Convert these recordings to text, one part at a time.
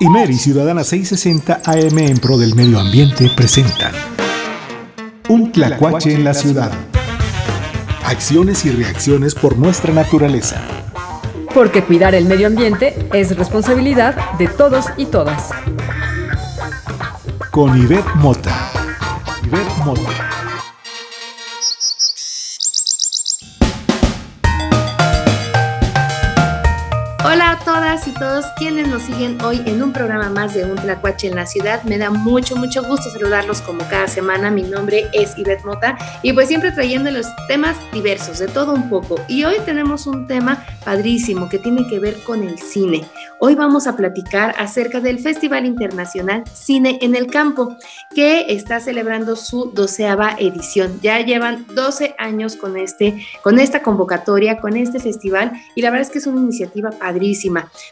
Imer y Ciudadana 660 AM en pro del medio ambiente presentan Un tlacuache en la ciudad. Acciones y reacciones por nuestra naturaleza. Porque cuidar el medio ambiente es responsabilidad de todos y todas. Con Ivette Mota. Ivette Mota. Y todos quienes nos siguen hoy en un programa más de Un Tlacuache en la Ciudad. Me da mucho, mucho gusto saludarlos como cada semana. Mi nombre es Ivette Mota y pues siempre trayendo los temas diversos, de todo un poco. Y hoy tenemos un tema padrísimo que tiene que ver con el cine. Hoy vamos a platicar acerca del Festival Internacional Cine en el Campo, que está celebrando su doceava edición. Ya llevan 12 años con, este, con esta convocatoria, con este festival y la verdad es que es una iniciativa padrísima.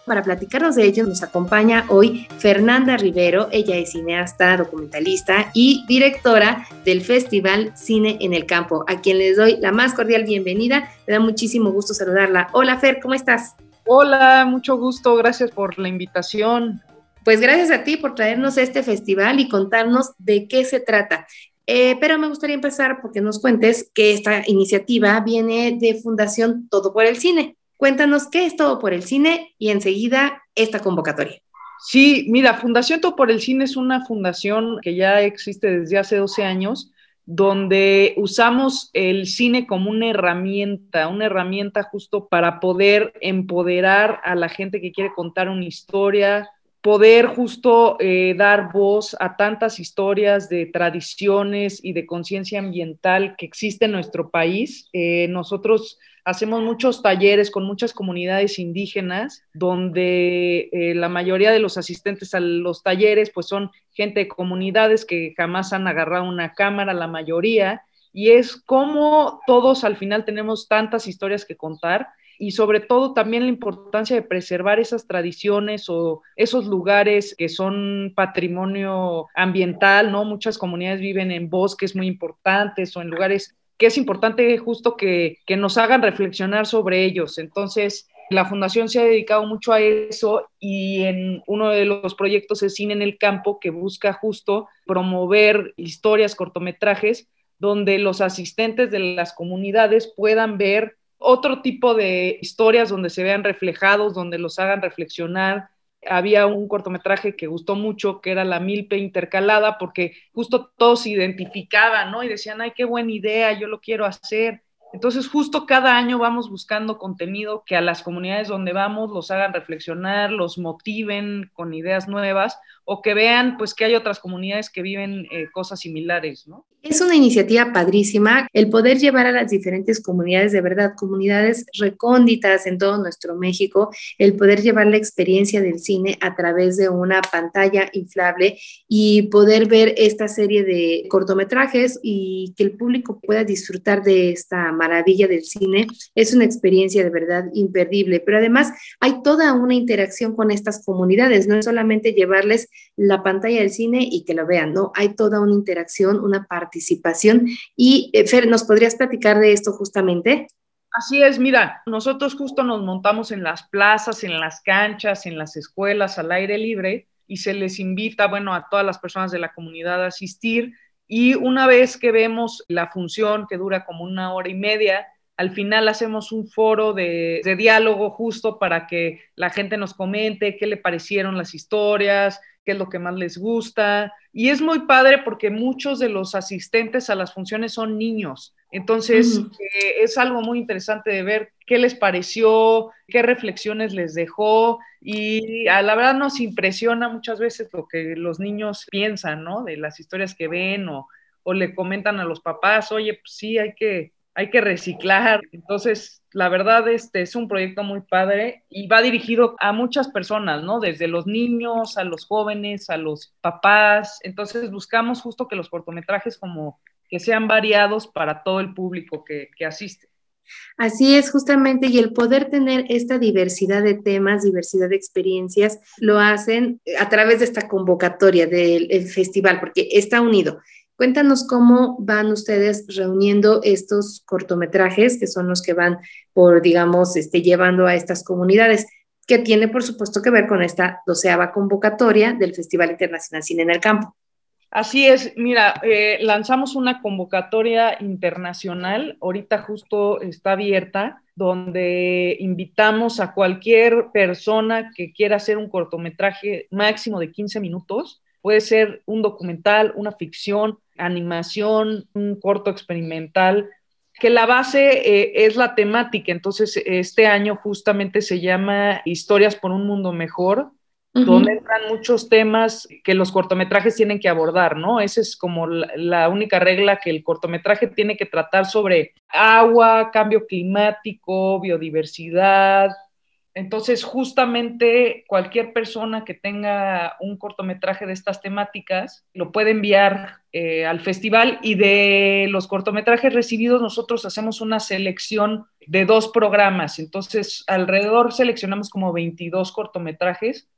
Para platicarnos de ello nos acompaña hoy Fernanda Rivero, ella es cineasta, documentalista y directora del Festival Cine en el Campo, a quien les doy la más cordial bienvenida. Me da muchísimo gusto saludarla. Hola Fer, ¿cómo estás? Hola, mucho gusto, gracias por la invitación. Pues gracias a ti por traernos este festival y contarnos de qué se trata. Eh, pero me gustaría empezar porque nos cuentes que esta iniciativa viene de Fundación Todo por el Cine. Cuéntanos qué es Todo por el Cine y enseguida esta convocatoria. Sí, mira, Fundación Todo por el Cine es una fundación que ya existe desde hace 12 años, donde usamos el cine como una herramienta, una herramienta justo para poder empoderar a la gente que quiere contar una historia, poder justo eh, dar voz a tantas historias de tradiciones y de conciencia ambiental que existe en nuestro país. Eh, nosotros hacemos muchos talleres con muchas comunidades indígenas, donde eh, la mayoría de los asistentes a los talleres pues son gente de comunidades que jamás han agarrado una cámara, la mayoría, y es como todos al final tenemos tantas historias que contar y sobre todo también la importancia de preservar esas tradiciones o esos lugares que son patrimonio ambiental, ¿no? Muchas comunidades viven en bosques muy importantes o en lugares que es importante justo que, nos hagan reflexionar sobre ellos. Entonces, la fundación se ha dedicado mucho a eso y en uno de los proyectos es Cine en el Campo, que busca justo promover historias, cortometrajes, donde los asistentes de las comunidades puedan ver otro tipo de historias donde se vean reflejados, donde los hagan reflexionar, había un cortometraje que gustó mucho, que era la milpe intercalada, porque justo todos se identificaban, ¿no? Y decían, ay, qué buena idea, yo lo quiero hacer. Entonces, justo cada año vamos buscando contenido que a las comunidades donde vamos los hagan reflexionar, los motiven con ideas nuevas o que vean pues que hay otras comunidades que viven eh, cosas similares, ¿no? Es una iniciativa padrísima el poder llevar a las diferentes comunidades, de verdad, comunidades recónditas en todo nuestro México, el poder llevar la experiencia del cine a través de una pantalla inflable y poder ver esta serie de cortometrajes y que el público pueda disfrutar de esta maravilla del cine. Es una experiencia de verdad imperdible, pero además hay toda una interacción con estas comunidades, no es solamente llevarles la pantalla del cine y que lo vean, ¿no? Hay toda una interacción, una participación. Y eh, Fer, ¿nos podrías platicar de esto justamente? Así es, mira, nosotros justo nos montamos en las plazas, en las canchas, en las escuelas, al aire libre, y se les invita, bueno, a todas las personas de la comunidad a asistir. Y una vez que vemos la función, que dura como una hora y media, al final hacemos un foro de, de, diálogo justo para que la gente nos comente qué le parecieron las historias, qué es lo que más les gusta. Y es muy padre porque muchos de los asistentes a las funciones son niños. Entonces, eh, es algo muy interesante de ver qué les pareció, qué reflexiones les dejó. Y a la verdad nos impresiona muchas veces lo que los niños piensan, ¿no? De las historias que ven o, o le comentan a los papás, oye, pues sí, hay que hay que reciclar. Entonces, la verdad, este es un proyecto muy padre y va dirigido a muchas personas, ¿no? Desde los niños, a los jóvenes, a los papás. Entonces, buscamos justo que los cortometrajes como que sean variados para todo el público que, asiste. Así es, justamente, y el poder tener esta diversidad de temas, diversidad de experiencias, lo hacen a través de esta convocatoria del festival, porque está unido Cuéntanos cómo van ustedes reuniendo estos cortometrajes, que son los que van por, digamos, este, llevando a estas comunidades. que tiene por supuesto que ver con esta doceava convocatoria del Festival Internacional Cine en el Campo. Así es, mira, eh, lanzamos una convocatoria internacional, ahorita justo está abierta, donde invitamos a cualquier persona que quiera hacer un cortometraje máximo de 15 minutos. Puede ser un documental, una ficción, animación, un corto experimental, que la base eh, es la temática. Entonces, este año justamente se llama Historias por un Mundo Mejor, donde entran muchos temas que los cortometrajes tienen que abordar, ¿no? Esa es como la, única regla que el cortometraje tiene que tratar sobre agua, cambio climático, biodiversidad. Entonces, justamente cualquier persona que tenga un cortometraje de estas temáticas lo puede enviar eh, al festival y de los cortometrajes recibidos nosotros hacemos una selección de dos programas. Entonces, alrededor seleccionamos como 22 cortometrajes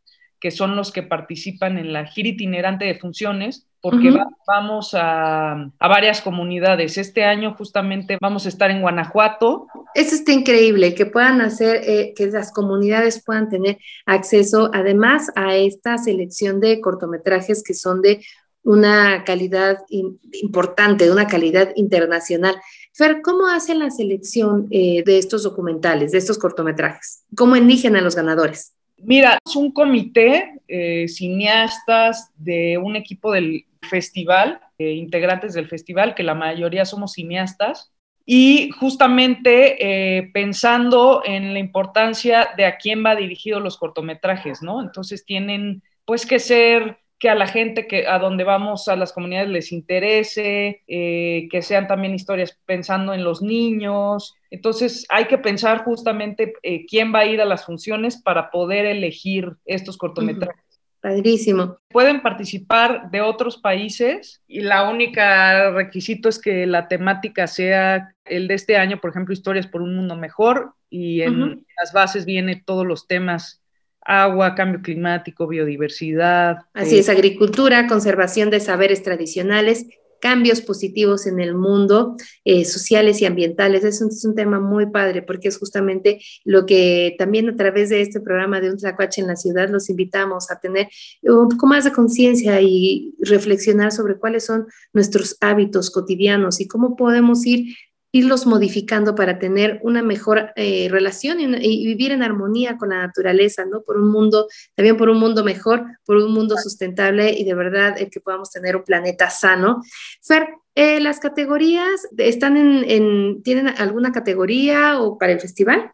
que son los que participan en la gira itinerante de funciones, porque vamos a, varias comunidades. Este año justamente vamos a estar en Guanajuato. Eso está increíble, que puedan hacer, eh, que las comunidades puedan tener acceso además a esta selección de cortometrajes que son de una calidad importante, de una calidad internacional. Fer, ¿cómo hacen la selección eh, de estos documentales, de estos cortometrajes? ¿Cómo eligen a los ganadores? Mira, es un comité, eh, cineastas de un equipo del festival, eh, integrantes del festival, que la mayoría somos cineastas, y justamente eh, pensando en la importancia de a quién va dirigido los cortometrajes, ¿no? Entonces tienen pues que ser que a la gente que a donde vamos a las comunidades les interese, eh, que sean también historias pensando en los niños. Entonces hay que pensar justamente eh, quién va a ir a las funciones para poder elegir estos cortometrajes. Padrísimo. Pueden participar de otros países y la única requisito es que la temática sea el de este año, por ejemplo, Historias por un Mundo Mejor, y en las bases viene todos los temas agua, cambio climático, biodiversidad. Así eh, es, agricultura, conservación de saberes tradicionales, cambios positivos en el mundo, eh, sociales y ambientales. Es un, es un, tema muy padre porque es justamente lo que también a través de este programa de Un Tlacuache en la ciudad los invitamos a tener un poco más de conciencia y reflexionar sobre cuáles son nuestros hábitos cotidianos y cómo podemos ir irlos modificando para tener una mejor eh, relación y, vivir en armonía con la naturaleza, ¿no? Por un mundo, también por un mundo mejor, por un mundo sustentable y de verdad el que podamos tener un planeta sano. Fer, eh, las categorías están en, ¿tienen alguna categoría o para el festival?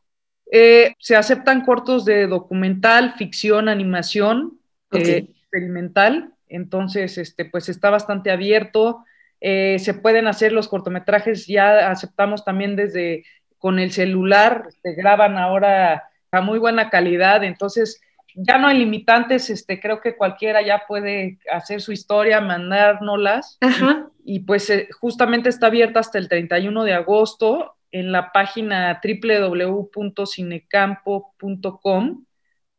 Eh, se aceptan cortos de documental, ficción, animación, experimental. Entonces, este, pues está bastante abierto. Eh, se pueden hacer los cortometrajes, ya aceptamos también desde con el celular, se graban ahora a muy buena calidad, entonces ya no hay limitantes, este, creo que cualquiera ya puede hacer su historia, mandárnoslas. Y, pues eh, justamente está abierta hasta el 31 de agosto en la página www.cinecampo.com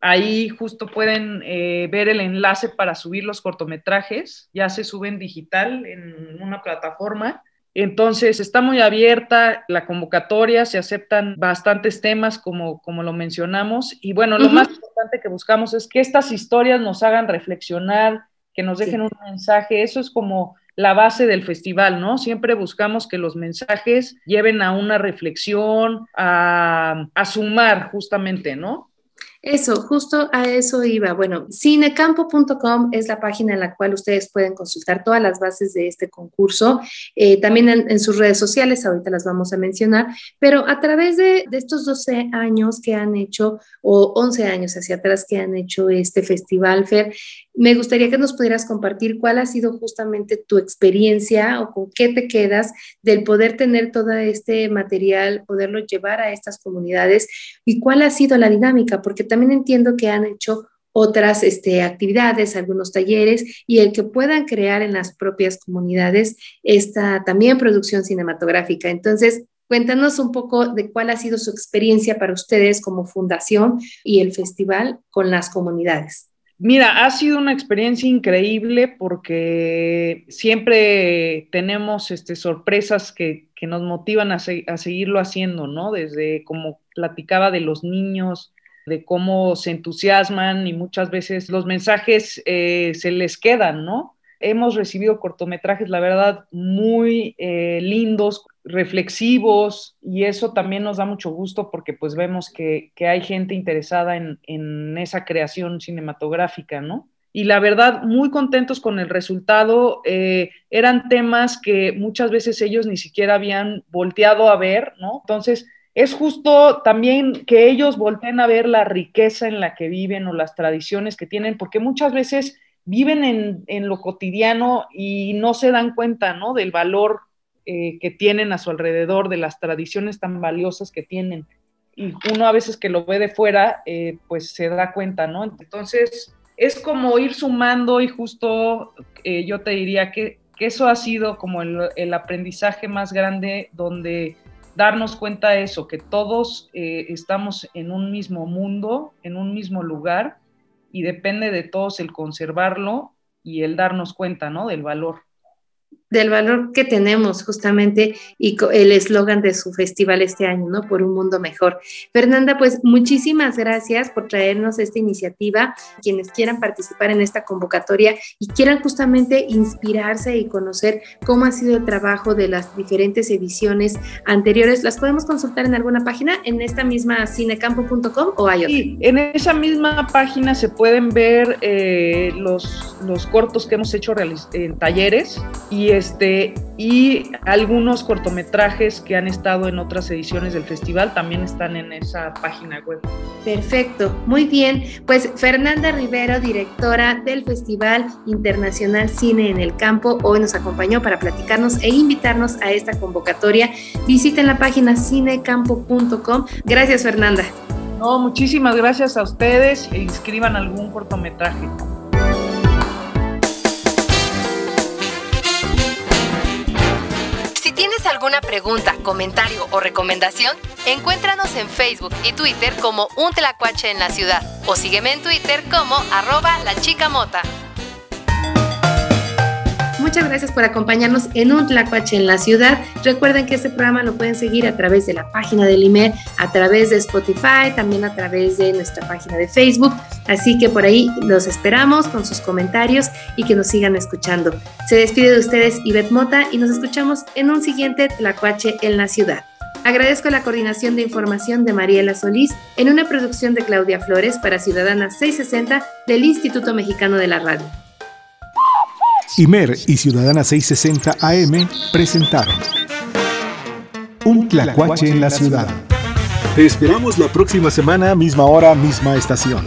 Ahí justo pueden eh, ver el enlace para subir los cortometrajes. Ya se suben digital en una plataforma. Entonces está muy abierta la convocatoria, se aceptan bastantes temas como, como lo mencionamos. Y bueno, lo más importante que buscamos es que estas historias nos hagan reflexionar, que nos dejen un mensaje. Eso es como la base del festival, ¿no? Siempre buscamos que los mensajes lleven a una reflexión, a, a sumar justamente, ¿no? Eso, justo a eso iba. Bueno, cinecampo.com es la página en la cual ustedes pueden consultar todas las bases de este concurso, eh, también en, sus redes sociales, ahorita las vamos a mencionar, pero a través de, estos 12 años que han hecho, o 11 años hacia atrás que han hecho este festival, Fer, me gustaría que nos pudieras compartir cuál ha sido justamente tu experiencia o con qué te quedas del poder tener todo este material, poderlo llevar a estas comunidades y cuál ha sido la dinámica, porque también entiendo que han hecho otras este, actividades, algunos talleres y el que puedan crear en las propias comunidades esta también producción cinematográfica. Entonces, cuéntanos un poco de cuál ha sido su experiencia para ustedes como fundación y el festival con las comunidades. Mira, ha sido una experiencia increíble porque siempre tenemos este, sorpresas que, nos motivan a, seguirlo haciendo, ¿no? Desde como platicaba de los niños, de cómo se entusiasman y muchas veces los mensajes eh, se les quedan, ¿no? Hemos recibido cortometrajes, la verdad, muy eh, lindos, reflexivos, y eso también nos da mucho gusto porque pues vemos que, hay gente interesada en, en esa creación cinematográfica, ¿no? y la verdad, muy contentos con el resultado. Eh, eran temas que muchas veces ellos ni siquiera habían volteado a ver, ¿no? Entonces, es justo también que ellos volteen a ver la riqueza en la que viven o las tradiciones que tienen, porque muchas veces viven en, lo cotidiano y no se dan cuenta, ¿no? Del valor eh, que tienen a su alrededor, de las tradiciones tan valiosas que tienen. Y uno a veces que lo ve de fuera, eh, pues se da cuenta, ¿no? Entonces, es como ir sumando y justo eh, yo te diría que, eso ha sido como el, aprendizaje más grande donde darnos cuenta de eso, que todos eh, estamos en un mismo mundo, en un mismo lugar y depende de todos el conservarlo y el darnos cuenta, ¿no? Del valor del valor que tenemos justamente y el eslogan de su festival este año, ¿no? Por un mundo mejor. Fernanda, pues muchísimas gracias por traernos esta iniciativa. Quienes quieran participar en esta convocatoria y quieran justamente inspirarse y conocer cómo ha sido el trabajo de las diferentes ediciones anteriores, las podemos consultar en alguna página, en esta misma cinecampo.com o hay otra. Sí, en esa misma página se pueden ver eh, los, los cortos que hemos hecho en talleres y este, y algunos cortometrajes que han estado en otras ediciones del festival también están en esa página web. Perfecto, muy bien. Pues Fernanda Rivero, directora del Festival Internacional Cine en el Campo, hoy nos acompañó para platicarnos e invitarnos a esta convocatoria. Visiten la página cinecampo.com. Gracias, Fernanda. No, muchísimas gracias a ustedes e inscriban algún cortometraje. Pregunta, comentario o recomendación, encuéntranos en Facebook y Twitter como Un Tlacuache en la Ciudad o sígueme en Twitter como arroba la chica mota. Muchas gracias por acompañarnos en un Tlacuache en la ciudad. Recuerden que este programa lo pueden seguir a través de la página del IMER, a través de Spotify, también a través de nuestra página de Facebook. Así que por ahí los esperamos con sus comentarios y que nos sigan escuchando. Se despide de ustedes Ivette Mota y nos escuchamos en un siguiente Tlacuache en la ciudad. Agradezco la coordinación de información de Mariela Solís en una producción de Claudia Flores para Ciudadana 660 del Instituto Mexicano de la Radio. Imer y Ciudadana 660 AM presentaron Un Tlacuache en la ciudad. Te esperamos la próxima semana, misma hora, misma estación.